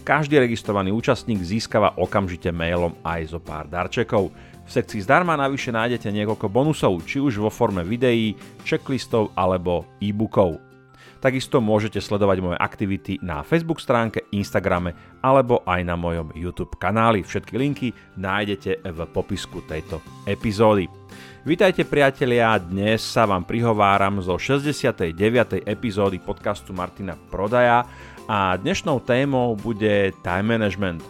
Každý registrovaný účastník získava okamžite mailom aj zo pár darčekov. V sekcii zdarma navyše nájdete niekoľko bonusov, či už vo forme videí, checklistov alebo e-bookov. Takisto môžete sledovať moje aktivity na Facebook stránke, Instagrame alebo aj na mojom YouTube kanáli. Všetky linky nájdete v popisku tejto epizódy. Vítajte priatelia, dnes sa vám prihováram zo 69. epizódy podcastu Martina Prodaja a dnešnou témou bude time management.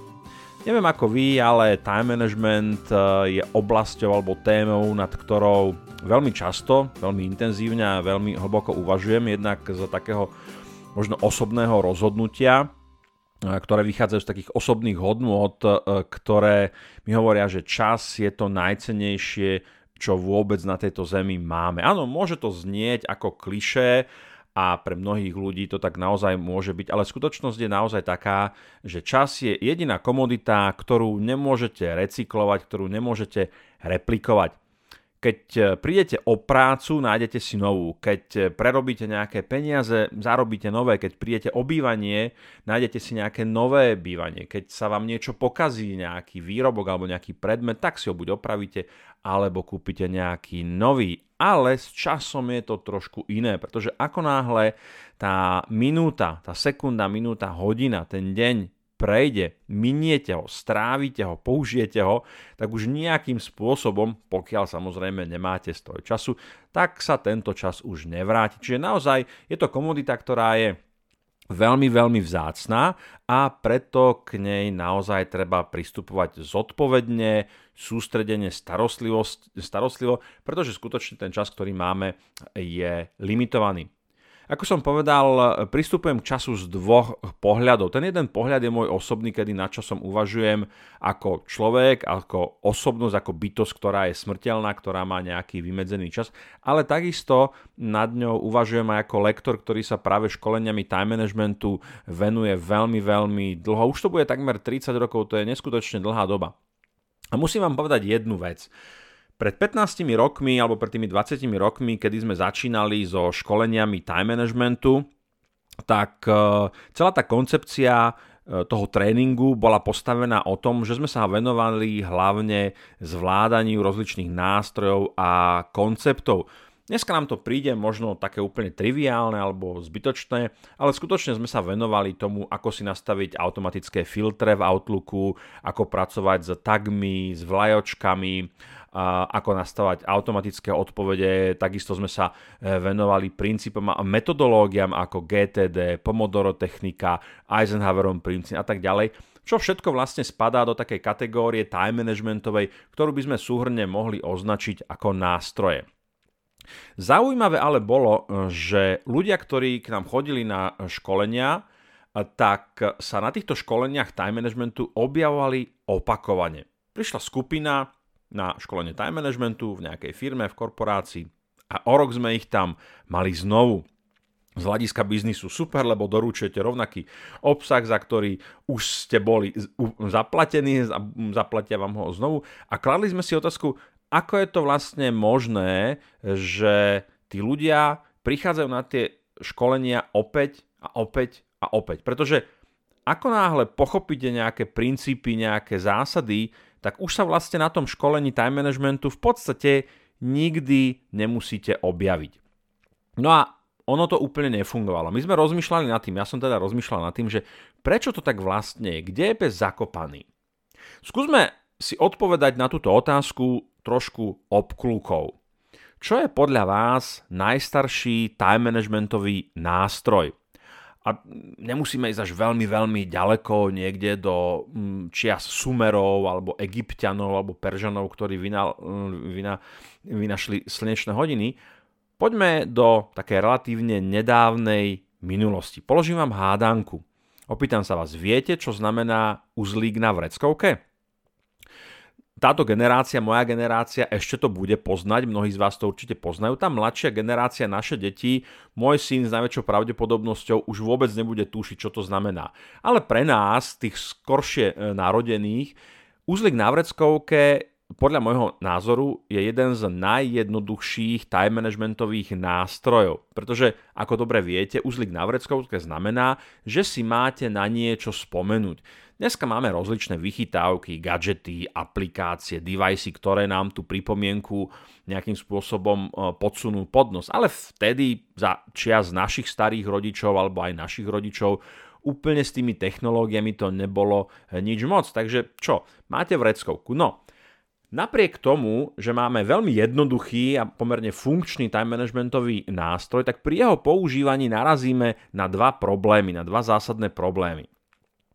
Neviem ako vy, ale time management eh, je oblasťou alebo témou, nad ktorou veľmi často, veľmi intenzívne a veľmi hlboko uvažujem, jednak z takého možno osobného rozhodnutia, eh, ktoré vychádzajú z takých osobných hodnôt, eh, ktoré mi hovoria, že čas je to najcenejšie, čo vôbec na tejto zemi máme. Áno, môže to znieť ako klišé, a pre mnohých ľudí to tak naozaj môže byť, ale skutočnosť je naozaj taká, že čas je jediná komodita, ktorú nemôžete recyklovať, ktorú nemôžete replikovať. Keď e, prídete o prácu, nájdete si novú. Keď e, prerobíte nejaké peniaze, zarobíte nové. Keď prídete o bývanie, nájdete si nejaké nové bývanie. Keď sa vám niečo pokazí, nejaký výrobok alebo nejaký predmet, tak si ho buď opravíte, alebo kúpite nejaký nový. Ale s časom je to trošku iné, pretože ako náhle tá minúta, tá sekunda, minúta, hodina, ten deň prejde, miniete ho, strávite ho, použijete ho, tak už nejakým spôsobom, pokiaľ samozrejme nemáte stroj času, tak sa tento čas už nevráti. Čiže naozaj je to komodita, ktorá je veľmi, veľmi vzácná a preto k nej naozaj treba pristupovať zodpovedne, sústredene, starostlivo, pretože skutočne ten čas, ktorý máme, je limitovaný. Ako som povedal, pristupujem k času z dvoch pohľadov. Ten jeden pohľad je môj osobný, kedy na časom uvažujem ako človek, ako osobnosť, ako bytosť, ktorá je smrteľná, ktorá má nejaký vymedzený čas, ale takisto nad ňou uvažujem aj ako lektor, ktorý sa práve školeniami time managementu venuje veľmi, veľmi dlho. Už to bude takmer 30 rokov, to je neskutočne dlhá doba. A musím vám povedať jednu vec. Pred 15 rokmi alebo pred tými 20 rokmi, kedy sme začínali so školeniami time managementu, tak e, celá tá koncepcia e, toho tréningu bola postavená o tom, že sme sa venovali hlavne zvládaniu rozličných nástrojov a konceptov. Dneska nám to príde možno také úplne triviálne alebo zbytočné, ale skutočne sme sa venovali tomu, ako si nastaviť automatické filtre v Outlooku, ako pracovať s tagmi, s vlajočkami, ako nastavať automatické odpovede. Takisto sme sa e, venovali princípom a metodológiám ako GTD, Pomodoro technika, Eisenhowerom princíp a tak ďalej čo všetko vlastne spadá do takej kategórie time managementovej, ktorú by sme súhrne mohli označiť ako nástroje. Zaujímavé ale bolo, že ľudia, ktorí k nám chodili na školenia, tak sa na týchto školeniach time managementu objavovali opakovane. Prišla skupina na školenie time managementu v nejakej firme, v korporácii a o rok sme ich tam mali znovu. Z hľadiska biznisu super, lebo doručujete rovnaký obsah, za ktorý už ste boli zaplatení, zaplatia vám ho znovu. A kladli sme si otázku, ako je to vlastne možné, že tí ľudia prichádzajú na tie školenia opäť a opäť a opäť. Pretože ako náhle pochopíte nejaké princípy, nejaké zásady, tak už sa vlastne na tom školení time managementu v podstate nikdy nemusíte objaviť. No a ono to úplne nefungovalo. My sme rozmýšľali nad tým, ja som teda rozmýšľal nad tým, že prečo to tak vlastne je, kde je bez zakopaný. Skúsme si odpovedať na túto otázku trošku obklúkov. Čo je podľa vás najstarší time managementový nástroj? A nemusíme ísť až veľmi, veľmi ďaleko niekde do mm, čias Sumerov, alebo Egyptianov, alebo Peržanov, ktorí vyna, mm, vyna, vynašli slnečné hodiny. Poďme do také relatívne nedávnej minulosti. Položím vám hádanku. Opýtam sa vás, viete, čo znamená uzlík na vreckovke? Táto generácia, moja generácia, ešte to bude poznať, mnohí z vás to určite poznajú. Tá mladšia generácia, naše deti, môj syn s najväčšou pravdepodobnosťou už vôbec nebude tušiť, čo to znamená. Ale pre nás, tých skoršie e, narodených, úzlik na vreckovke podľa môjho názoru je jeden z najjednoduchších time managementových nástrojov. Pretože, ako dobre viete, uzlik na vreckovke znamená, že si máte na niečo spomenúť. Dneska máme rozličné vychytávky, gadžety, aplikácie, devicey, ktoré nám tú pripomienku nejakým spôsobom e, podsunú pod nos. Ale vtedy za čias našich starých rodičov alebo aj našich rodičov úplne s tými technológiami to nebolo e, nič moc. Takže čo, máte vreckovku? No, Napriek tomu, že máme veľmi jednoduchý a pomerne funkčný time managementový nástroj, tak pri jeho používaní narazíme na dva problémy, na dva zásadné problémy.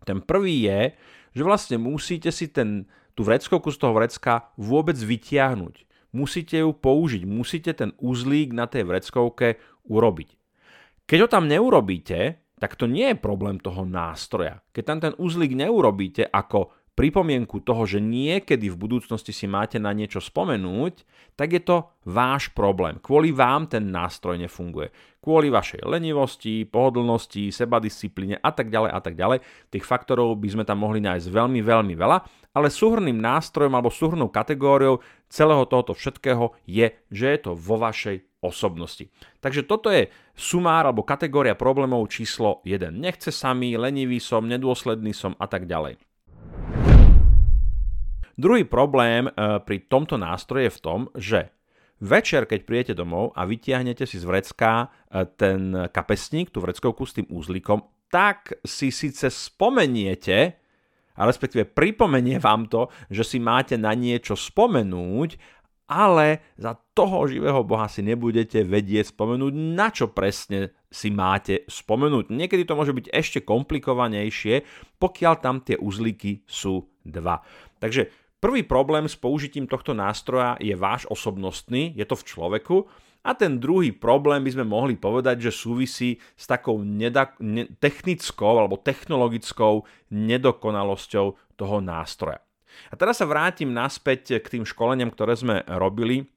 Ten prvý je, že vlastne musíte si ten, tú vreckovku z toho vrecka vôbec vytiahnuť. Musíte ju použiť, musíte ten uzlík na tej vreckovke urobiť. Keď ho tam neurobíte, tak to nie je problém toho nástroja. Keď tam ten uzlík neurobíte ako pripomienku toho, že niekedy v budúcnosti si máte na niečo spomenúť, tak je to váš problém. Kvôli vám ten nástroj nefunguje. Kvôli vašej lenivosti, pohodlnosti, sebadisciplíne a tak ďalej a tak ďalej. Tých faktorov by sme tam mohli nájsť veľmi, veľmi veľa, ale súhrným nástrojom alebo súhrnou kategóriou celého tohoto všetkého je, že je to vo vašej osobnosti. Takže toto je sumár alebo kategória problémov číslo 1. Nechce sa mi, lenivý som, nedôsledný som a tak ďalej. Druhý problém e, pri tomto nástroje je v tom, že večer, keď príjete domov a vytiahnete si z vrecka e, ten kapesník, tú vreckovku s tým úzlikom, tak si síce spomeniete, a respektíve pripomenie vám to, že si máte na niečo spomenúť, ale za toho živého Boha si nebudete vedieť spomenúť, na čo presne si máte spomenúť. Niekedy to môže byť ešte komplikovanejšie, pokiaľ tam tie uzlíky sú dva. Takže Prvý problém s použitím tohto nástroja je váš osobnostný, je to v človeku, a ten druhý problém by sme mohli povedať, že súvisí s takou neda- ne- technickou alebo technologickou nedokonalosťou toho nástroja. A teraz sa vrátim naspäť k tým školeniam, ktoré sme robili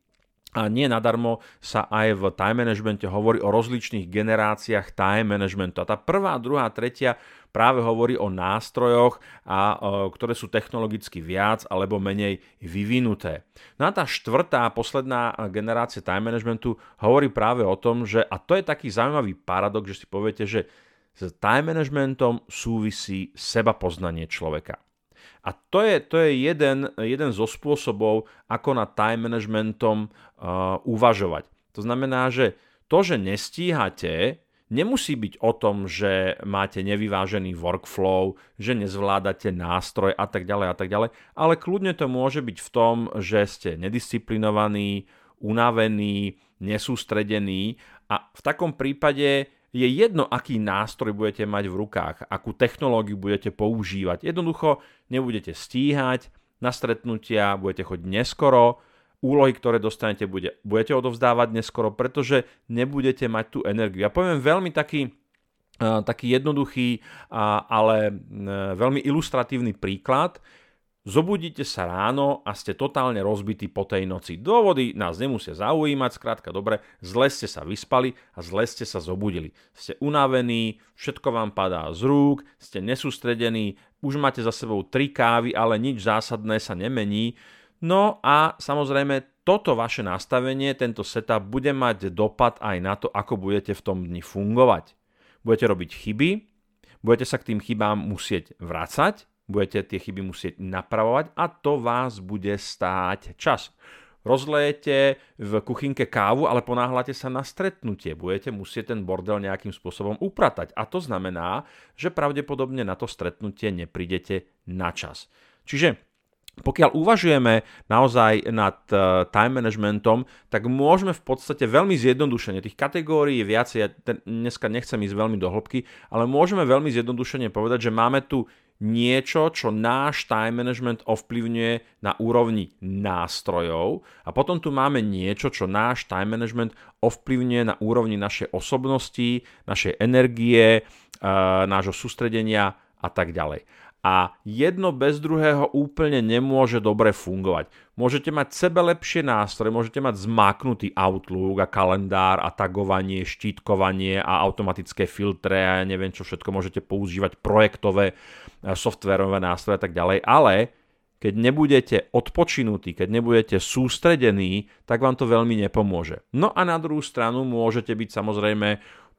a nie nadarmo sa aj v time managemente hovorí o rozličných generáciách time managementu. A tá prvá, druhá, tretia práve hovorí o nástrojoch, a, o, ktoré sú technologicky viac alebo menej vyvinuté. No a tá štvrtá, posledná generácia time managementu hovorí práve o tom, že, a to je taký zaujímavý paradox, že si poviete, že s time managementom súvisí seba poznanie človeka. A to je, to je jeden, jeden zo spôsobov, ako na time managementom uh, uvažovať. To znamená, že to, že nestíhate, nemusí byť o tom, že máte nevyvážený workflow, že nezvládate nástroj a tak ďalej a tak ďalej, ale kľudne to môže byť v tom, že ste nedisciplinovaní, unavení, nesústredení a v takom prípade je jedno, aký nástroj budete mať v rukách, akú technológiu budete používať. Jednoducho nebudete stíhať, na stretnutia budete chodiť neskoro, úlohy, ktoré dostanete, bude, budete odovzdávať neskoro, pretože nebudete mať tú energiu. Ja poviem veľmi taký, taký jednoduchý, ale veľmi ilustratívny príklad. Zobudíte sa ráno a ste totálne rozbití po tej noci. Dôvody nás nemusia zaujímať, skrátka dobre, zle ste sa vyspali a zle ste sa zobudili. Ste unavení, všetko vám padá z rúk, ste nesústredení, už máte za sebou tri kávy, ale nič zásadné sa nemení. No a samozrejme toto vaše nastavenie, tento setup bude mať dopad aj na to, ako budete v tom dni fungovať. Budete robiť chyby, budete sa k tým chybám musieť vrácať, budete tie chyby musieť napravovať a to vás bude stáť čas. Rozlejete v kuchynke kávu, ale ponáhľate sa na stretnutie. Budete musieť ten bordel nejakým spôsobom upratať. A to znamená, že pravdepodobne na to stretnutie neprídete na čas. Čiže pokiaľ uvažujeme naozaj nad uh, time managementom, tak môžeme v podstate veľmi zjednodušene, tých kategórií je viacej, ja dneska nechcem ísť veľmi do hĺbky, ale môžeme veľmi zjednodušene povedať, že máme tu niečo, čo náš time management ovplyvňuje na úrovni nástrojov a potom tu máme niečo, čo náš time management ovplyvňuje na úrovni našej osobnosti, našej energie, uh, nášho sústredenia a tak ďalej. A jedno bez druhého úplne nemôže dobre fungovať. Môžete mať sebe lepšie nástroje, môžete mať zmáknutý Outlook a kalendár a tagovanie, štítkovanie a automatické filtre a ja neviem čo všetko môžete používať, projektové, softverové nástroje a tak ďalej, ale keď nebudete odpočinutí, keď nebudete sústredení, tak vám to veľmi nepomôže. No a na druhú stranu môžete byť samozrejme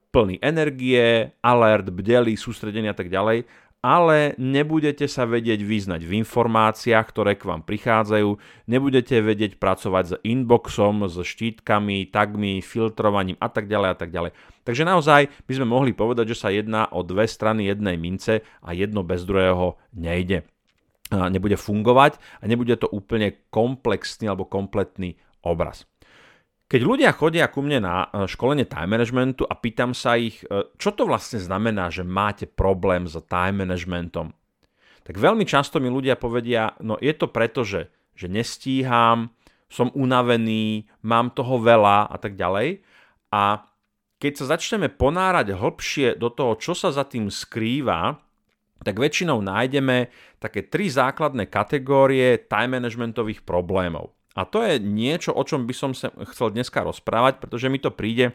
plný energie, alert, bdelý, sústredený a tak ďalej, ale nebudete sa vedieť vyznať v informáciách, ktoré k vám prichádzajú, nebudete vedieť pracovať s inboxom, s štítkami, tagmi, filtrovaním a tak ďalej a tak ďalej. Takže naozaj by sme mohli povedať, že sa jedná o dve strany jednej mince a jedno bez druhého nejde. Nebude fungovať a nebude to úplne komplexný alebo kompletný obraz. Keď ľudia chodia ku mne na e, školenie time managementu a pýtam sa ich, e, čo to vlastne znamená, že máte problém s time managementom, tak veľmi často mi ľudia povedia, no je to preto, že, že nestíham, som unavený, mám toho veľa a tak ďalej. A keď sa začneme ponárať hlbšie do toho, čo sa za tým skrýva, tak väčšinou nájdeme také tri základné kategórie time managementových problémov. A to je niečo, o čom by som sa chcel dneska rozprávať, pretože mi to príde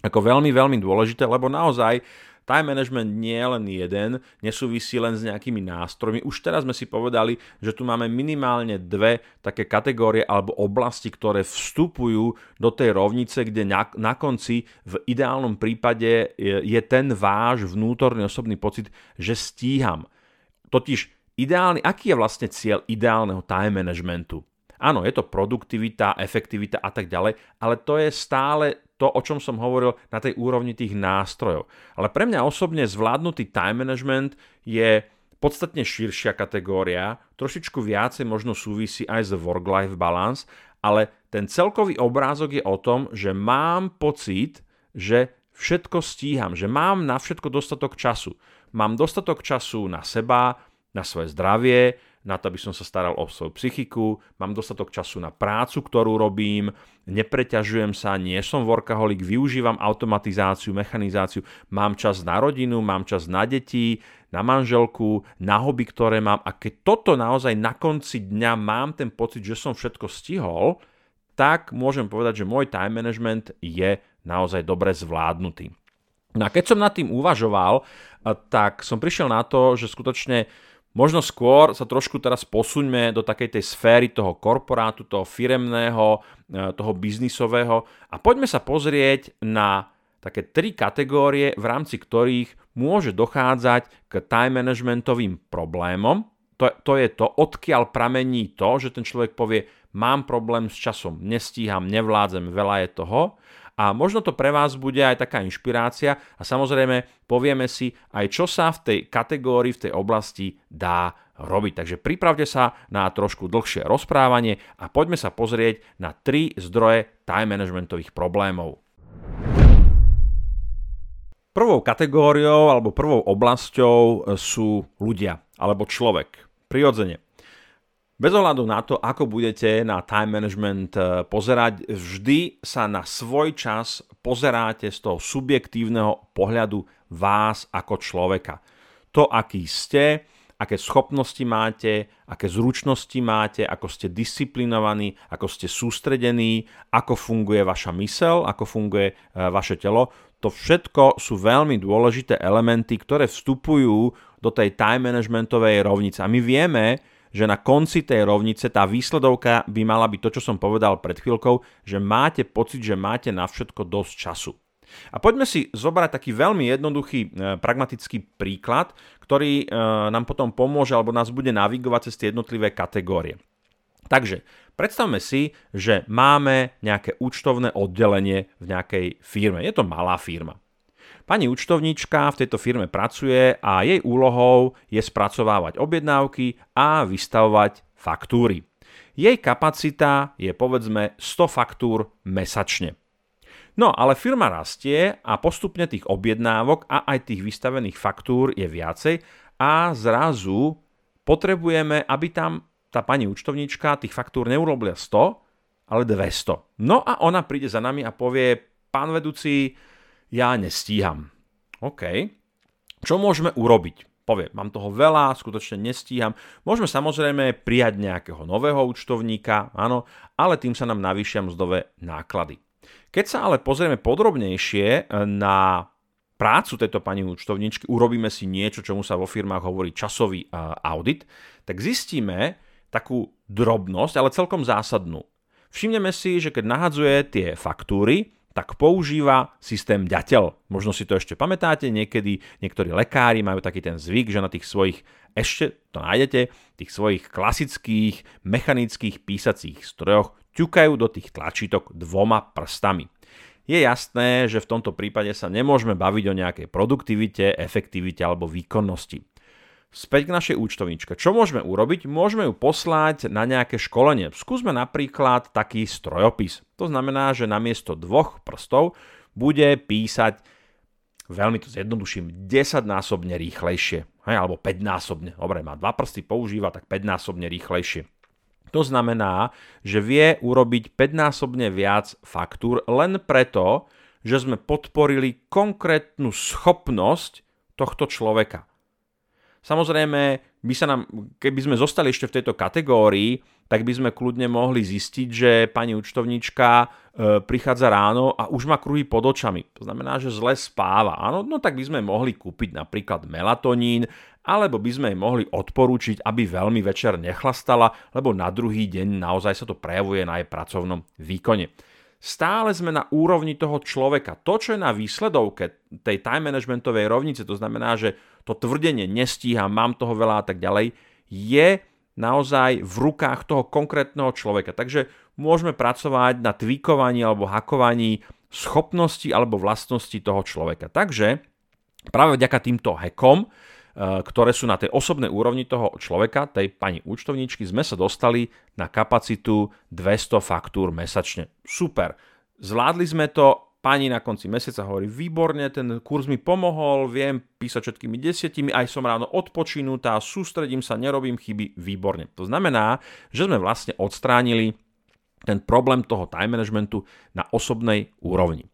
ako veľmi, veľmi dôležité, lebo naozaj time management nie je len jeden, nesúvisí len s nejakými nástrojmi. Už teraz sme si povedali, že tu máme minimálne dve také kategórie alebo oblasti, ktoré vstupujú do tej rovnice, kde na, na konci v ideálnom prípade je, je ten váš vnútorný osobný pocit, že stíham. Totiž ideálny, aký je vlastne cieľ ideálneho time managementu? Áno, je to produktivita, efektivita a tak ďalej, ale to je stále to, o čom som hovoril na tej úrovni tých nástrojov. Ale pre mňa osobne zvládnutý time management je podstatne širšia kategória, trošičku viacej možno súvisí aj s work-life balance, ale ten celkový obrázok je o tom, že mám pocit, že všetko stíham, že mám na všetko dostatok času. Mám dostatok času na seba, na svoje zdravie, na to, aby som sa staral o svoju psychiku, mám dostatok času na prácu, ktorú robím, nepreťažujem sa, nie som workaholic, využívam automatizáciu, mechanizáciu, mám čas na rodinu, mám čas na deti, na manželku, na hobby, ktoré mám. A keď toto naozaj na konci dňa mám ten pocit, že som všetko stihol, tak môžem povedať, že môj time management je naozaj dobre zvládnutý. No a keď som nad tým uvažoval, tak som prišiel na to, že skutočne Možno skôr sa trošku teraz posuňme do takej tej sféry toho korporátu, toho firemného, e, toho biznisového a poďme sa pozrieť na také tri kategórie, v rámci ktorých môže dochádzať k time managementovým problémom. To, to je to, odkiaľ pramení to, že ten človek povie, mám problém s časom, nestíham, nevládzem, veľa je toho a možno to pre vás bude aj taká inšpirácia a samozrejme povieme si aj čo sa v tej kategórii, v tej oblasti dá robiť. Takže pripravte sa na trošku dlhšie rozprávanie a poďme sa pozrieť na tri zdroje time managementových problémov. Prvou kategóriou alebo prvou oblasťou sú ľudia alebo človek. Prirodzene. Bez ohľadu na to, ako budete na time management eh, pozerať, vždy sa na svoj čas pozeráte z toho subjektívneho pohľadu vás ako človeka. To, aký ste, aké schopnosti máte, aké zručnosti máte, ako ste disciplinovaní, ako ste sústredení, ako funguje vaša mysel, ako funguje eh, vaše telo. To všetko sú veľmi dôležité elementy, ktoré vstupujú do tej time managementovej rovnice. A my vieme, že na konci tej rovnice tá výsledovka by mala byť to, čo som povedal pred chvíľkou, že máte pocit, že máte na všetko dosť času. A poďme si zobrať taký veľmi jednoduchý e, pragmatický príklad, ktorý e, nám potom pomôže alebo nás bude navigovať cez tie jednotlivé kategórie. Takže predstavme si, že máme nejaké účtovné oddelenie v nejakej firme. Je to malá firma. Pani účtovníčka v tejto firme pracuje a jej úlohou je spracovávať objednávky a vystavovať faktúry. Jej kapacita je povedzme 100 faktúr mesačne. No ale firma rastie a postupne tých objednávok a aj tých vystavených faktúr je viacej a zrazu potrebujeme, aby tam tá pani účtovníčka tých faktúr neurobila 100, ale 200. No a ona príde za nami a povie, pán vedúci, ja nestíham. OK. Čo môžeme urobiť? povie, mám toho veľa, skutočne nestíham. Môžeme samozrejme prijať nejakého nového účtovníka, áno, ale tým sa nám navýšia mzdové náklady. Keď sa ale pozrieme podrobnejšie e, na prácu tejto pani účtovníčky, urobíme si niečo, čomu sa vo firmách hovorí časový e, audit, tak zistíme takú drobnosť, ale celkom zásadnú. Všimneme si, že keď nahadzuje tie faktúry, tak používa systém ďateľ. Možno si to ešte pamätáte, niekedy niektorí lekári majú taký ten zvyk, že na tých svojich, ešte to nájdete, tých svojich klasických mechanických písacích strojoch ťukajú do tých tlačítok dvoma prstami. Je jasné, že v tomto prípade sa nemôžeme baviť o nejakej produktivite, efektivite alebo výkonnosti. Späť k našej účtovničke. Čo môžeme urobiť? Môžeme ju poslať na nejaké školenie. Skúsme napríklad taký strojopis. To znamená, že namiesto dvoch prstov bude písať, veľmi to zjednoduším, 10 násobne rýchlejšie. Hej, alebo 5 násobne. Dobre, má dva prsty, používa, tak 5 násobne rýchlejšie. To znamená, že vie urobiť 5-násobne viac faktúr len preto, že sme podporili konkrétnu schopnosť tohto človeka. Samozrejme, by sa nám, keby sme zostali ešte v tejto kategórii, tak by sme kľudne mohli zistiť, že pani účtovníčka e, prichádza ráno a už má kruhy pod očami. To znamená, že zle spáva. Áno, no tak by sme mohli kúpiť napríklad melatonín, alebo by sme jej mohli odporúčiť, aby veľmi večer nechlastala, lebo na druhý deň naozaj sa to prejavuje na jej pracovnom výkone. Stále sme na úrovni toho človeka. To, čo je na výsledovke tej time managementovej rovnice, to znamená, že to tvrdenie nestíham, mám toho veľa a tak ďalej, je naozaj v rukách toho konkrétneho človeka. Takže môžeme pracovať na tweakovaní alebo hakovaní schopnosti alebo vlastnosti toho človeka. Takže práve vďaka týmto hackom, eh, ktoré sú na tej osobnej úrovni toho človeka, tej pani účtovníčky, sme sa dostali na kapacitu 200 faktúr mesačne. Super. Zvládli sme to, Pani na konci mesiaca hovorí, výborne, ten kurz mi pomohol, viem písať všetkými desiatimi, aj som ráno odpočinutá, sústredím sa, nerobím chyby, výborne. To znamená, že sme vlastne odstránili ten problém toho time managementu na osobnej úrovni.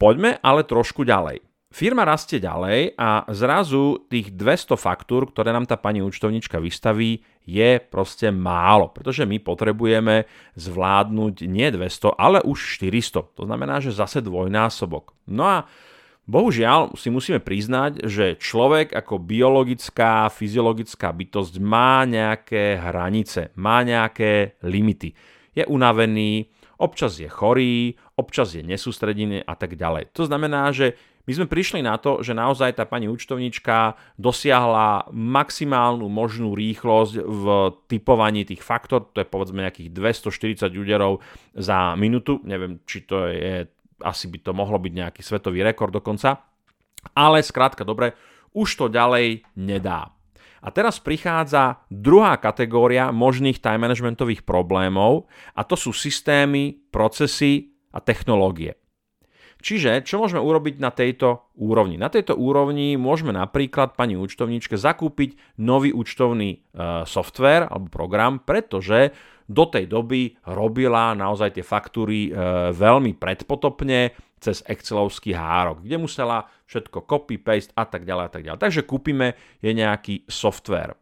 Poďme ale trošku ďalej. Firma rastie ďalej a zrazu tých 200 faktúr, ktoré nám tá pani účtovnička vystaví, je proste málo, pretože my potrebujeme zvládnuť nie 200, ale už 400. To znamená, že zase dvojnásobok. No a Bohužiaľ si musíme priznať, že človek ako biologická, fyziologická bytosť má nejaké hranice, má nejaké limity. Je unavený, občas je chorý, občas je nesústredený a tak ďalej. To znamená, že my sme prišli na to, že naozaj tá pani účtovnička dosiahla maximálnu možnú rýchlosť v typovaní tých faktor, to je povedzme nejakých 240 úderov za minútu, neviem, či to je, asi by to mohlo byť nejaký svetový rekord dokonca, ale skrátka dobre, už to ďalej nedá. A teraz prichádza druhá kategória možných time managementových problémov a to sú systémy, procesy a technológie. Čiže čo môžeme urobiť na tejto úrovni? Na tejto úrovni môžeme napríklad pani účtovníčke zakúpiť nový účtovný e, software alebo program, pretože do tej doby robila naozaj tie faktúry e, veľmi predpotopne cez Excelovský hárok, kde musela všetko copy, paste a tak ďalej a tak ďalej. Takže kúpime je nejaký software.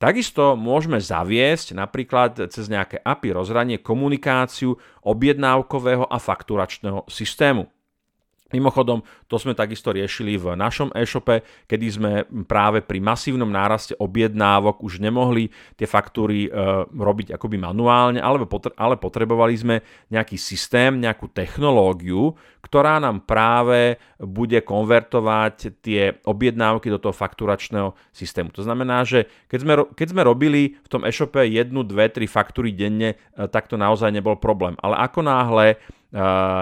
Takisto môžeme zaviesť napríklad cez nejaké API rozhranie komunikáciu objednávkového a fakturačného systému. Mimochodom, to sme takisto riešili v našom e-shope, kedy sme práve pri masívnom náraste objednávok už nemohli tie faktúry e, robiť akoby manuálne, ale, potre- ale potrebovali sme nejaký systém, nejakú technológiu, ktorá nám práve bude konvertovať tie objednávky do toho fakturačného systému. To znamená, že keď sme, keď sme robili v tom e-shope jednu, dve, tri faktúry denne, e, tak to naozaj nebol problém. Ale ako náhle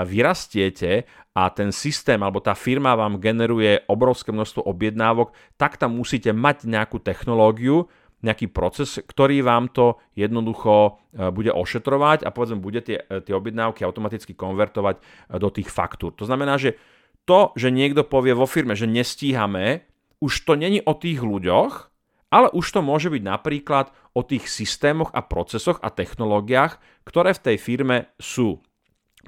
vyrastiete a ten systém alebo tá firma vám generuje obrovské množstvo objednávok, tak tam musíte mať nejakú technológiu, nejaký proces, ktorý vám to jednoducho e, bude ošetrovať a povedzme bude tie, e, tie objednávky automaticky konvertovať e, do tých faktúr. To znamená, že to, že niekto povie vo firme, že nestíhame, už to není o tých ľuďoch, ale už to môže byť napríklad o tých systémoch a procesoch a technológiách, ktoré v tej firme sú.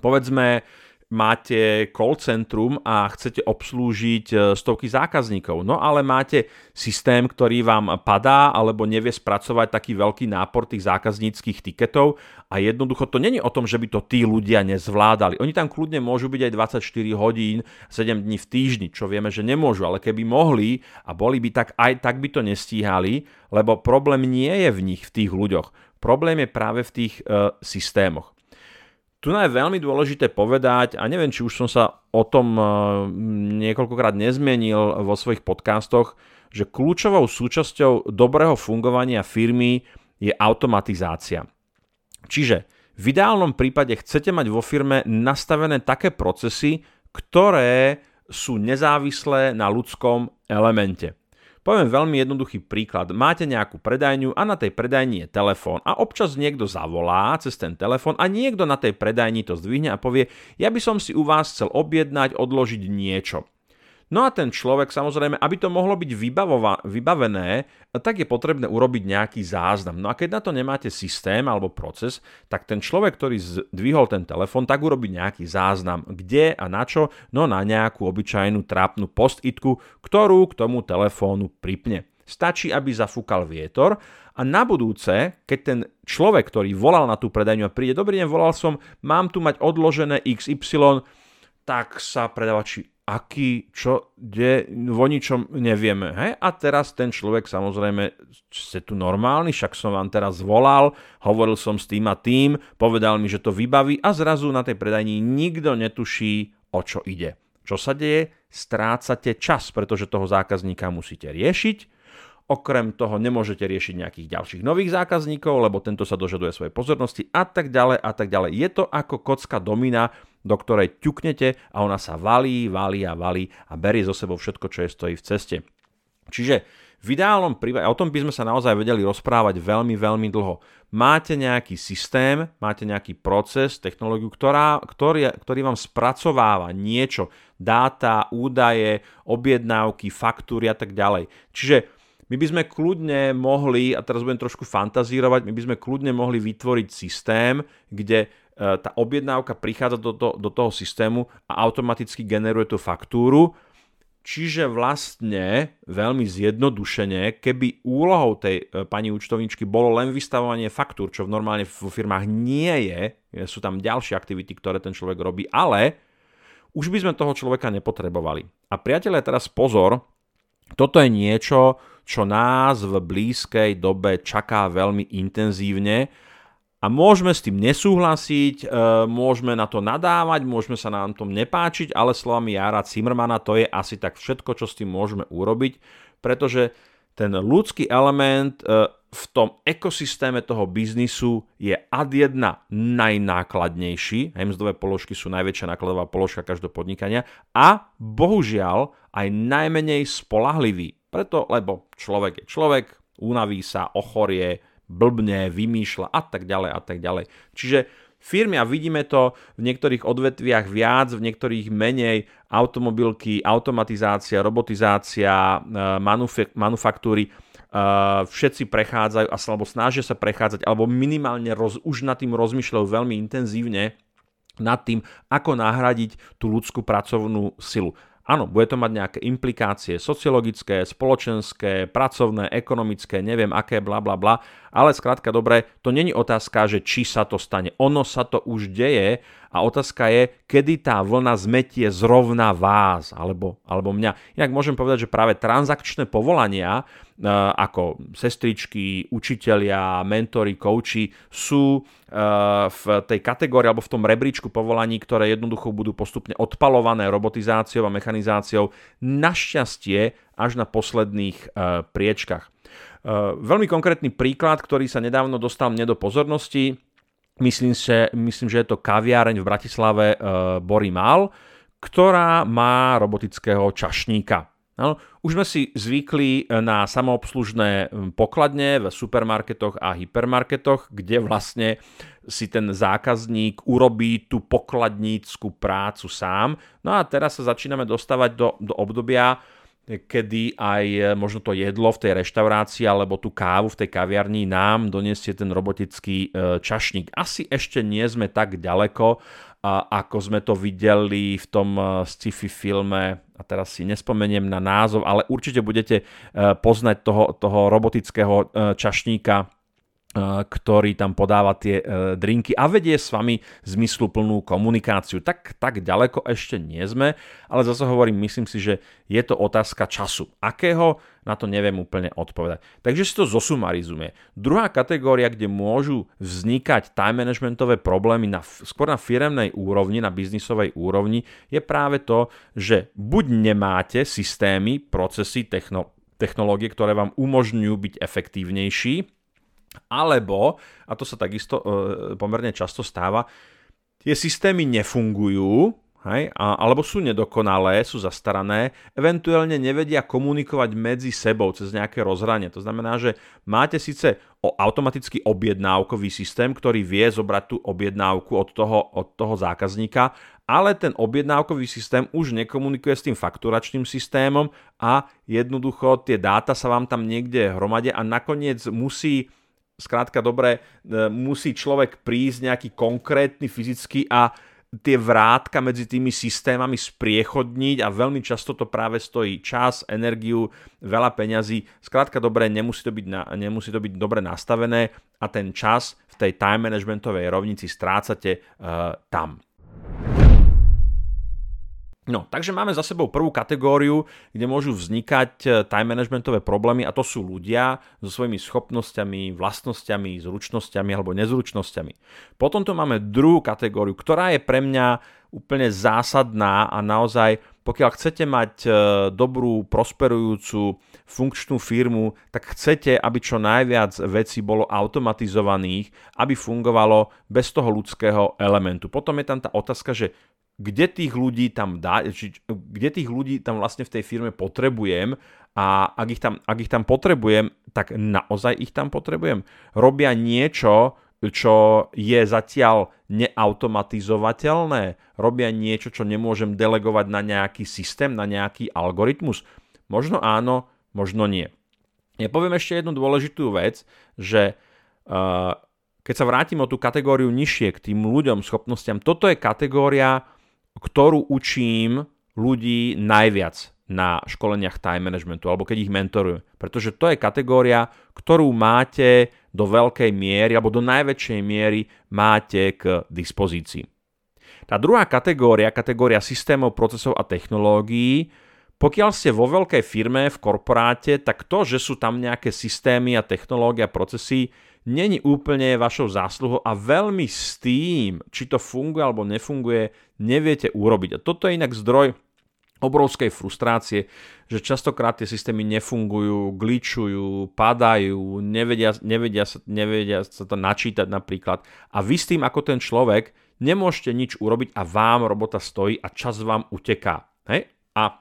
Povedzme, máte call centrum a chcete obslúžiť e, stovky zákazníkov. No ale máte systém, ktorý vám padá alebo nevie spracovať taký veľký nápor tých zákazníckých tiketov a jednoducho to není o tom, že by to tí ľudia nezvládali. Oni tam kľudne môžu byť aj 24 hodín, 7 dní v týždni, čo vieme, že nemôžu, ale keby mohli a boli by tak, aj tak by to nestíhali, lebo problém nie je v nich, v tých ľuďoch. Problém je práve v tých uh, systémoch. Tu je veľmi dôležité povedať, a neviem, či už som sa o tom e, niekoľkokrát nezmenil vo svojich podcastoch, že kľúčovou súčasťou dobrého fungovania firmy je automatizácia. Čiže v ideálnom prípade chcete mať vo firme nastavené také procesy, ktoré sú nezávislé na ľudskom elemente. Poviem veľmi jednoduchý príklad. Máte nejakú predajňu a na tej predajni je telefón a občas niekto zavolá cez ten telefón a niekto na tej predajni to zdvihne a povie, ja by som si u vás chcel objednať, odložiť niečo. No a ten človek samozrejme, aby to mohlo byť vybavené, tak je potrebné urobiť nejaký záznam. No a keď na to nemáte systém alebo proces, tak ten človek, ktorý zdvihol ten telefon, tak urobí nejaký záznam. Kde a na čo? No na nejakú obyčajnú trápnu post-itku, ktorú k tomu telefónu pripne. Stačí, aby zafúkal vietor a na budúce, keď ten človek, ktorý volal na tú predajňu a príde, dobrý deň, volal som, mám tu mať odložené XY, tak sa predavači aký, čo, kde, o ničom nevieme. Hej? A teraz ten človek, samozrejme, ste tu normálny, však som vám teraz volal, hovoril som s tým a tým, povedal mi, že to vybaví a zrazu na tej predajni nikto netuší, o čo ide. Čo sa deje? Strácate čas, pretože toho zákazníka musíte riešiť, Okrem toho nemôžete riešiť nejakých ďalších nových zákazníkov, lebo tento sa dožaduje svojej pozornosti a tak ďalej a tak ďalej. Je to ako kocka domina, do ktorej ťuknete a ona sa valí, valí a valí a berie zo sebou všetko, čo je stojí v ceste. Čiže v ideálnom prípade, o tom by sme sa naozaj vedeli rozprávať veľmi, veľmi dlho. Máte nejaký systém, máte nejaký proces, technológiu, ktorá, ktorý, ktorý vám spracováva niečo, dáta, údaje, objednávky, faktúry a tak ďalej. Čiže my by sme kľudne mohli, a teraz budem trošku fantazírovať, my by sme kľudne mohli vytvoriť systém, kde tá objednávka prichádza do, to, do toho systému a automaticky generuje tú faktúru. Čiže vlastne veľmi zjednodušene, keby úlohou tej e, pani účtovničky bolo len vystavovanie faktúr, čo v normálne vo firmách nie je, sú tam ďalšie aktivity, ktoré ten človek robí, ale už by sme toho človeka nepotrebovali. A priatelia, teraz pozor, toto je niečo, čo nás v blízkej dobe čaká veľmi intenzívne a môžeme s tým nesúhlasiť, e, môžeme na to nadávať, môžeme sa nám tom nepáčiť, ale slovami Jara Zimmermana to je asi tak všetko, čo s tým môžeme urobiť, pretože ten ľudský element e, v tom ekosystéme toho biznisu je ad jedna najnákladnejší, mzdové položky sú najväčšia nákladová položka každého podnikania a bohužiaľ aj najmenej spolahlivý. Preto, lebo človek je človek, unaví sa, ochorie, blbne, vymýšľa a tak ďalej a tak ďalej. Čiže firmy, a vidíme to v niektorých odvetviach viac, v niektorých menej, automobilky, automatizácia, robotizácia, e, manufaktúry, e, všetci prechádzajú, alebo snažia sa prechádzať, alebo minimálne roz, už nad tým rozmýšľajú veľmi intenzívne, nad tým, ako nahradiť tú ľudskú pracovnú silu. Áno, bude to mať nejaké implikácie sociologické, spoločenské, pracovné, ekonomické, neviem aké, bla bla bla, ale skrátka dobre, to není otázka, že či sa to stane. Ono sa to už deje a otázka je, kedy tá vlna zmetie zrovna vás alebo, alebo mňa. Inak môžem povedať, že práve transakčné povolania e, ako sestričky, učitelia, mentori, kouči sú e, v tej kategórii alebo v tom rebríčku povolaní, ktoré jednoducho budú postupne odpalované robotizáciou a mechanizáciou. Našťastie až na posledných e, priečkach. Veľmi konkrétny príklad, ktorý sa nedávno dostal mne do pozornosti, Myslím, že, myslím, že je to kaviareň v Bratislave e, Bory Mal, ktorá má robotického čašníka. No, už sme si zvykli na samoobslužné pokladne v supermarketoch a hypermarketoch, kde vlastne si ten zákazník urobí tú pokladnícku prácu sám. No a teraz sa začíname dostávať do, do obdobia, kedy aj e, možno to jedlo v tej reštaurácii alebo tú kávu v tej kaviarni nám donesie ten robotický e, čašník. Asi ešte nie sme tak ďaleko, ako sme to videli v tom sci-fi filme, a teraz si nespomeniem na názov, ale určite budete poznať toho, toho robotického čašníka, ktorý tam podáva tie drinky a vedie s vami zmysluplnú komunikáciu. Tak, tak ďaleko ešte nie sme, ale zase hovorím, myslím si, že je to otázka času. Akého? Na to neviem úplne odpovedať. Takže si to zosumarizuje. Druhá kategória, kde môžu vznikať time managementové problémy na, skôr na firemnej úrovni, na biznisovej úrovni, je práve to, že buď nemáte systémy, procesy, techno, technológie, ktoré vám umožňujú byť efektívnejší, alebo, a to sa takisto e, pomerne často stáva, tie systémy nefungujú, hej, a, alebo sú nedokonalé, sú zastarané, eventuálne nevedia komunikovať medzi sebou cez nejaké rozhranie. To znamená, že máte síce o automatický objednávkový systém, ktorý vie zobrať tú objednávku od toho, od toho zákazníka, ale ten objednávkový systém už nekomunikuje s tým fakturačným systémom a jednoducho tie dáta sa vám tam niekde hromadia a nakoniec musí Skrátka dobre, e, musí človek prísť nejaký konkrétny fyzicky a tie vrátka medzi tými systémami spriechodniť a veľmi často to práve stojí čas, energiu, veľa peňazí. Skrátka dobre, nemusí to byť, na, nemusí to byť dobre nastavené a ten čas v tej time managementovej rovnici strácate uh, tam. No, takže máme za sebou prvú kategóriu, kde môžu vznikať e, time managementové problémy a to sú ľudia so svojimi schopnosťami, vlastnosťami, zručnosťami alebo nezručnosťami. Potom tu máme druhú kategóriu, ktorá je pre mňa úplne zásadná a naozaj, pokiaľ chcete mať e, dobrú, prosperujúcu, funkčnú firmu, tak chcete, aby čo najviac vecí bolo automatizovaných, aby fungovalo bez toho ľudského elementu. Potom je tam tá otázka, že kde tých ľudí tam dá, či, kde tých ľudí tam vlastne v tej firme potrebujem a ak ich, tam, ak ich tam potrebujem, tak naozaj ich tam potrebujem. Robia niečo, čo je zatiaľ neautomatizovateľné, robia niečo, čo nemôžem delegovať na nejaký systém, na nejaký algoritmus. Možno áno, možno nie. Ja poviem ešte jednu dôležitú vec, že uh, keď sa vrátim o tú kategóriu nižšie k tým ľuďom, schopnostiam, toto je kategória, ktorú učím ľudí najviac na školeniach time managementu, alebo keď ich mentorujem. Pretože to je kategória, ktorú máte do veľkej miery, alebo do najväčšej miery máte k dispozícii. Tá druhá kategória, kategória systémov, procesov a technológií, pokiaľ ste vo veľkej firme, v korporáte, tak to, že sú tam nejaké systémy a technológie a procesy, není úplne vašou zásluhou a veľmi s tým, či to funguje alebo nefunguje, neviete urobiť. A toto je inak zdroj obrovskej frustrácie, že častokrát tie systémy nefungujú, glitchujú, padajú, nevedia, nevedia, sa, nevedia sa to načítať napríklad. A vy s tým ako ten človek nemôžete nič urobiť a vám robota stojí a čas vám uteká. Hej? A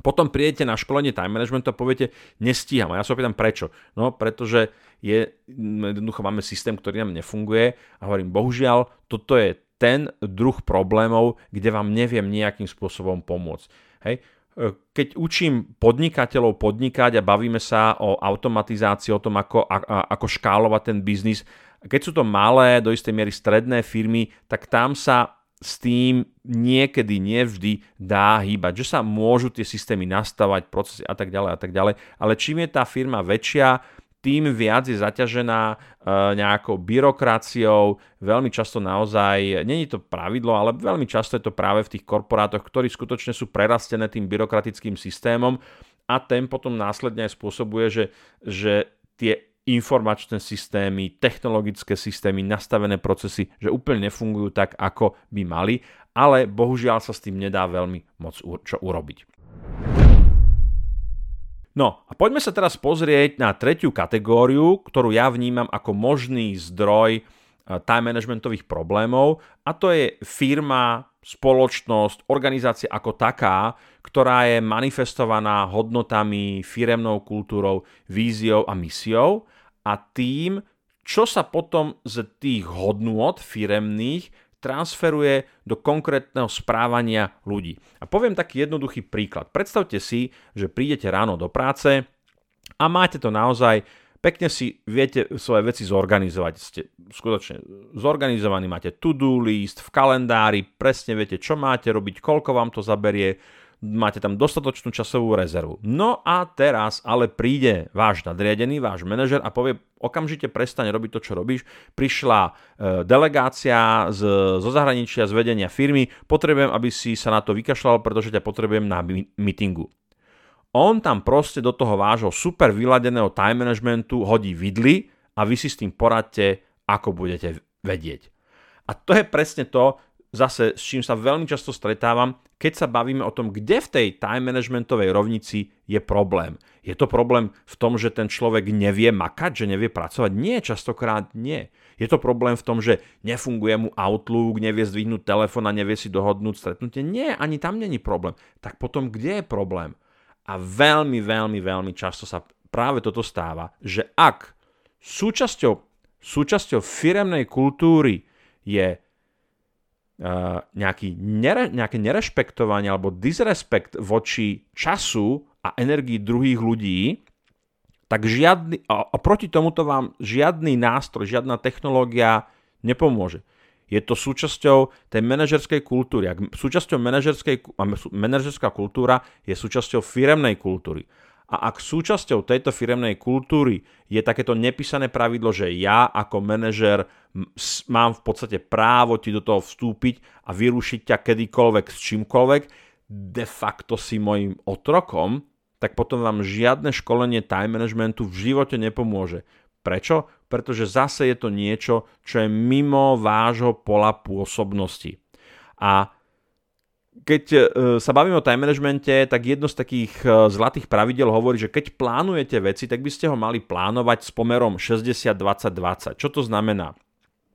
potom prídete na školenie time managementu a poviete, nestíham. A ja sa opýtam prečo. No, pretože je, jednoducho máme systém, ktorý nám nefunguje a hovorím, bohužiaľ, toto je ten druh problémov, kde vám neviem nejakým spôsobom pomôcť. Hej? E, keď učím podnikateľov podnikať a bavíme sa o automatizácii, o tom, ako, a, ako škálovať ten biznis, keď sú to malé, do istej miery stredné firmy, tak tam sa s tým niekedy, nevždy dá hýbať, že sa môžu tie systémy nastavať, procesy a tak ďalej a tak ďalej, ale čím je tá firma väčšia, tým viac je zaťažená e, nejakou byrokraciou, veľmi často naozaj, není to pravidlo, ale veľmi často je to práve v tých korporátoch, ktorí skutočne sú prerastené tým byrokratickým systémom a ten potom následne aj spôsobuje, že, že tie informačné systémy, technologické systémy, nastavené procesy, že úplne nefungujú tak, ako by mali, ale bohužiaľ sa s tým nedá veľmi moc čo urobiť. No a poďme sa teraz pozrieť na tretiu kategóriu, ktorú ja vnímam ako možný zdroj time managementových problémov a to je firma, spoločnosť, organizácia ako taká, ktorá je manifestovaná hodnotami, firemnou kultúrou, víziou a misiou a tým, čo sa potom z tých hodnôt firemných transferuje do konkrétneho správania ľudí. A poviem taký jednoduchý príklad. Predstavte si, že prídete ráno do práce a máte to naozaj pekne si viete svoje veci zorganizovať. Ste skutočne zorganizovaní, máte to-do list v kalendári, presne viete, čo máte robiť, koľko vám to zaberie, máte tam dostatočnú časovú rezervu. No a teraz ale príde váš nadriadený, váš manažer a povie, okamžite prestane robiť to, čo robíš. Prišla e, delegácia z, zo zahraničia, z vedenia firmy, potrebujem, aby si sa na to vykašľal, pretože ťa potrebujem na meetingu. On tam proste do toho vášho super vyladeného time managementu hodí vidly a vy si s tým poradte, ako budete vedieť. A to je presne to, zase s čím sa veľmi často stretávam, keď sa bavíme o tom, kde v tej time managementovej rovnici je problém. Je to problém v tom, že ten človek nevie makať, že nevie pracovať? Nie, častokrát nie. Je to problém v tom, že nefunguje mu Outlook, nevie zdvihnúť telefón a nevie si dohodnúť stretnutie? Nie, ani tam není problém. Tak potom kde je problém? A veľmi, veľmi, veľmi často sa práve toto stáva, že ak súčasťou, súčasťou firemnej kultúry je uh, nejaký nere, nejaké nerešpektovanie alebo disrespekt voči času a energii druhých ľudí, tak žiadny, a, a proti tomuto vám žiadny nástroj, žiadna technológia nepomôže je to súčasťou tej manažerskej kultúry. Ak súčasťou manažerskej, manažerská kultúra je súčasťou firemnej kultúry. A ak súčasťou tejto firemnej kultúry je takéto nepísané pravidlo, že ja ako manažer mám v podstate právo ti do toho vstúpiť a vyrušiť ťa kedykoľvek s čímkoľvek, de facto si mojim otrokom, tak potom vám žiadne školenie time managementu v živote nepomôže. Prečo? Pretože zase je to niečo, čo je mimo vášho pola pôsobnosti. A keď e, sa bavíme o time managemente, tak jedno z takých e, zlatých pravidel hovorí, že keď plánujete veci, tak by ste ho mali plánovať s pomerom 60-20-20. Čo to znamená?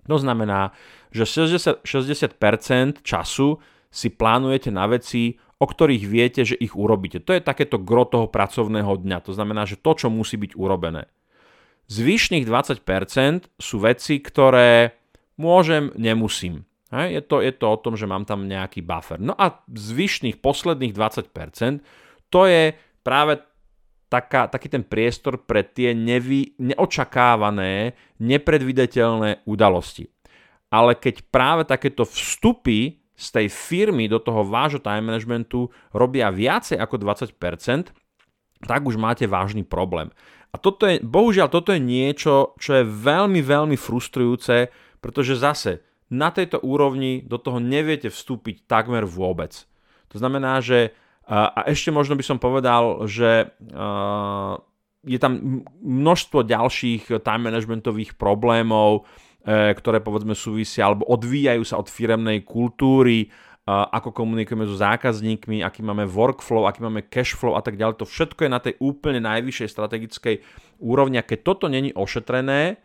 To znamená, že 60, 60% času si plánujete na veci, o ktorých viete, že ich urobíte. To je takéto gro toho pracovného dňa. To znamená, že to, čo musí byť urobené. Zvyšných 20% sú veci, ktoré môžem, nemusím. Je, to, je to o tom, že mám tam nejaký buffer. No a zvyšných posledných 20% to je práve taká, taký ten priestor pre tie nevy, neočakávané, nepredvidateľné udalosti. Ale keď práve takéto vstupy z tej firmy do toho vášho time managementu robia viacej ako 20%, tak už máte vážny problém. A toto je, bohužiaľ, toto je niečo, čo je veľmi, veľmi frustrujúce, pretože zase na tejto úrovni do toho neviete vstúpiť takmer vôbec. To znamená, že a ešte možno by som povedal, že je tam množstvo ďalších time managementových problémov, e, ktoré povedzme súvisia alebo odvíjajú sa od firemnej kultúry, ako komunikujeme so zákazníkmi, aký máme workflow, aký máme cashflow a tak ďalej. To všetko je na tej úplne najvyššej strategickej úrovni. A keď toto není ošetrené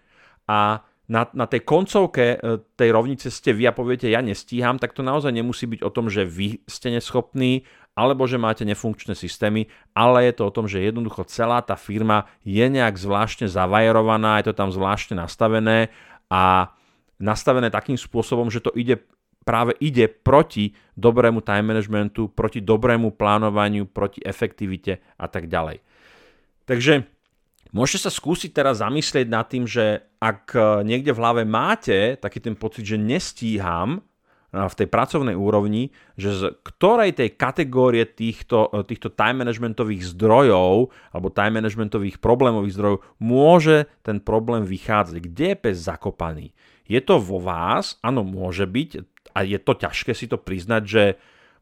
a na, na tej koncovke e, tej rovnice ste vy a poviete, ja nestíham, tak to naozaj nemusí byť o tom, že vy ste neschopní, alebo že máte nefunkčné systémy, ale je to o tom, že jednoducho celá tá firma je nejak zvláštne zavajerovaná, je to tam zvláštne nastavené a nastavené takým spôsobom, že to ide práve ide proti dobrému time managementu, proti dobrému plánovaniu, proti efektivite a tak ďalej. Takže môžete sa skúsiť teraz zamyslieť nad tým, že ak e, niekde v hlave máte taký ten pocit, že nestíham e, v tej pracovnej úrovni, že z ktorej tej kategórie týchto, e, týchto time managementových zdrojov alebo time managementových problémových zdrojov môže ten problém vychádzať. Kde je pes zakopaný? Je to vo vás? Áno, môže byť a je to ťažké si to priznať, že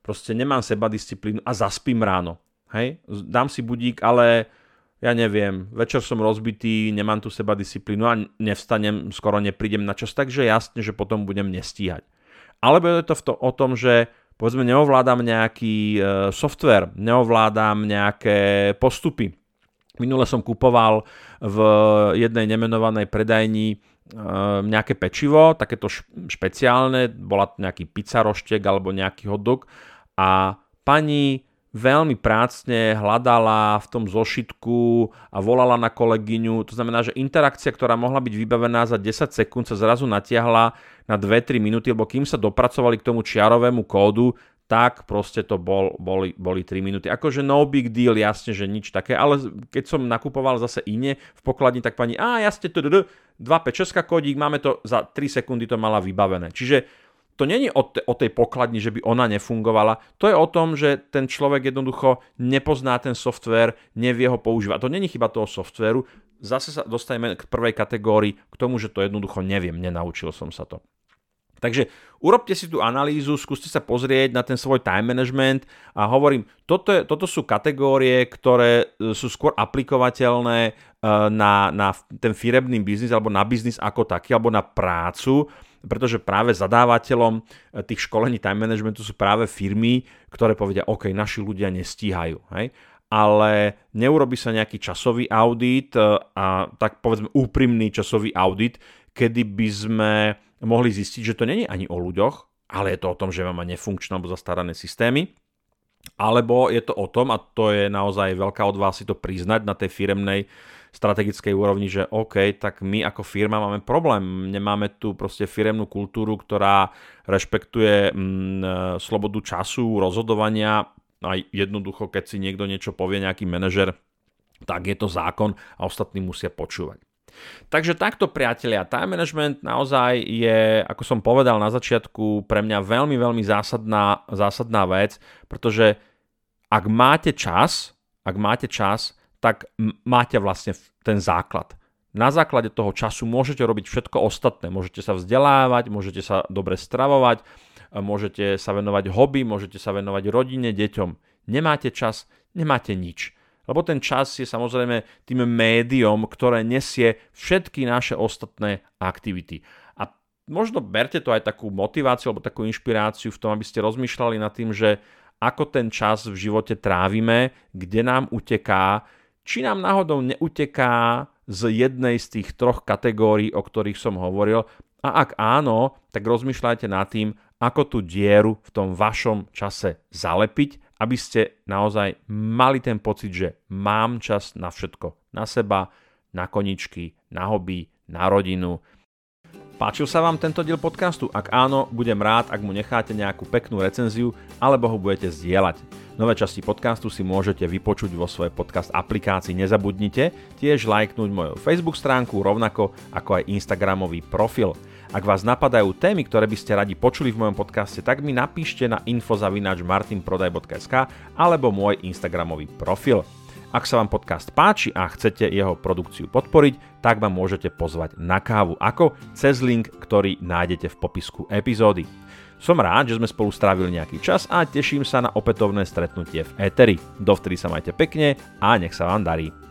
proste nemám seba disciplínu a zaspím ráno. Hej? Dám si budík, ale ja neviem, večer som rozbitý, nemám tu seba disciplínu a nevstanem, skoro neprídem na čas, takže jasne, že potom budem nestíhať. Alebo je to to, o tom, že povedzme neovládam nejaký e, software, neovládam nejaké postupy. Minule som kupoval v jednej nemenovanej predajni nejaké pečivo, takéto špeciálne, bola nejaký pizza roštek alebo nejaký hotdog a pani veľmi prácne hľadala v tom zošitku a volala na kolegyňu. To znamená, že interakcia, ktorá mohla byť vybavená za 10 sekúnd, sa zrazu natiahla na 2-3 minúty, lebo kým sa dopracovali k tomu čiarovému kódu, tak proste to bol, boli, boli 3 minúty. Akože no big deal, jasne, že nič také, ale keď som nakupoval zase iné v pokladni, tak pani, a jasne, 2, 5, 6 kodík, máme to za 3 sekundy to mala vybavené. Čiže to není o, te, o tej pokladni, že by ona nefungovala, to je o tom, že ten človek jednoducho nepozná ten software, nevie ho používať. To není chyba toho softvéru, zase sa dostaneme k prvej kategórii, k tomu, že to jednoducho neviem, nenaučil som sa to. Takže urobte si tú analýzu, skúste sa pozrieť na ten svoj time management a hovorím, toto, je, toto sú kategórie, ktoré e, sú skôr aplikovateľné e, na, na ten firebný biznis alebo na biznis ako taký, alebo na prácu, pretože práve zadávateľom e, tých školení time managementu sú práve firmy, ktoré povedia, OK, naši ľudia nestíhajú. Hej? Ale neurobi sa nejaký časový audit a tak povedzme úprimný časový audit, kedy by sme mohli zistiť, že to není ani o ľuďoch, ale je to o tom, že máme nefunkčné alebo zastarané systémy, alebo je to o tom, a to je naozaj veľká od vás si to priznať na tej firemnej strategickej úrovni, že OK, tak my ako firma máme problém. Nemáme tu proste firemnú kultúru, ktorá rešpektuje mm, slobodu času, rozhodovania a jednoducho, keď si niekto niečo povie, nejaký manažer, tak je to zákon a ostatní musia počúvať. Takže takto, priatelia, time management naozaj je, ako som povedal na začiatku, pre mňa veľmi, veľmi zásadná, zásadná vec, pretože ak máte čas, ak máte čas, tak máte vlastne ten základ. Na základe toho času môžete robiť všetko ostatné. Môžete sa vzdelávať, môžete sa dobre stravovať, môžete sa venovať hobby, môžete sa venovať rodine, deťom. Nemáte čas, nemáte nič. Lebo ten čas je samozrejme tým médium, ktoré nesie všetky naše ostatné aktivity. A možno berte to aj takú motiváciu alebo takú inšpiráciu v tom, aby ste rozmýšľali nad tým, že ako ten čas v živote trávime, kde nám uteká, či nám náhodou neuteká z jednej z tých troch kategórií, o ktorých som hovoril. A ak áno, tak rozmýšľajte nad tým, ako tú dieru v tom vašom čase zalepiť aby ste naozaj mali ten pocit, že mám čas na všetko. Na seba, na koničky, na hobby, na rodinu. Páčil sa vám tento diel podcastu? Ak áno, budem rád, ak mu necháte nejakú peknú recenziu alebo ho budete zdieľať. Nové časti podcastu si môžete vypočuť vo svojej podcast aplikácii. Nezabudnite tiež lajknúť moju Facebook stránku rovnako ako aj Instagramový profil. Ak vás napadajú témy, ktoré by ste radi počuli v mojom podcaste, tak mi napíšte na info.martinprodaj.sk alebo môj Instagramový profil. Ak sa vám podcast páči a chcete jeho produkciu podporiť, tak ma môžete pozvať na kávu ako cez link, ktorý nájdete v popisku epizódy. Som rád, že sme spolu strávili nejaký čas a teším sa na opätovné stretnutie v Eteri. Dovtedy sa majte pekne a nech sa vám darí.